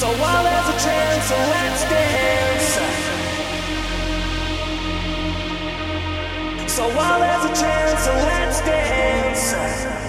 So while there's a chance, so let's dance. So while there's a chance, so let's dance.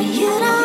You know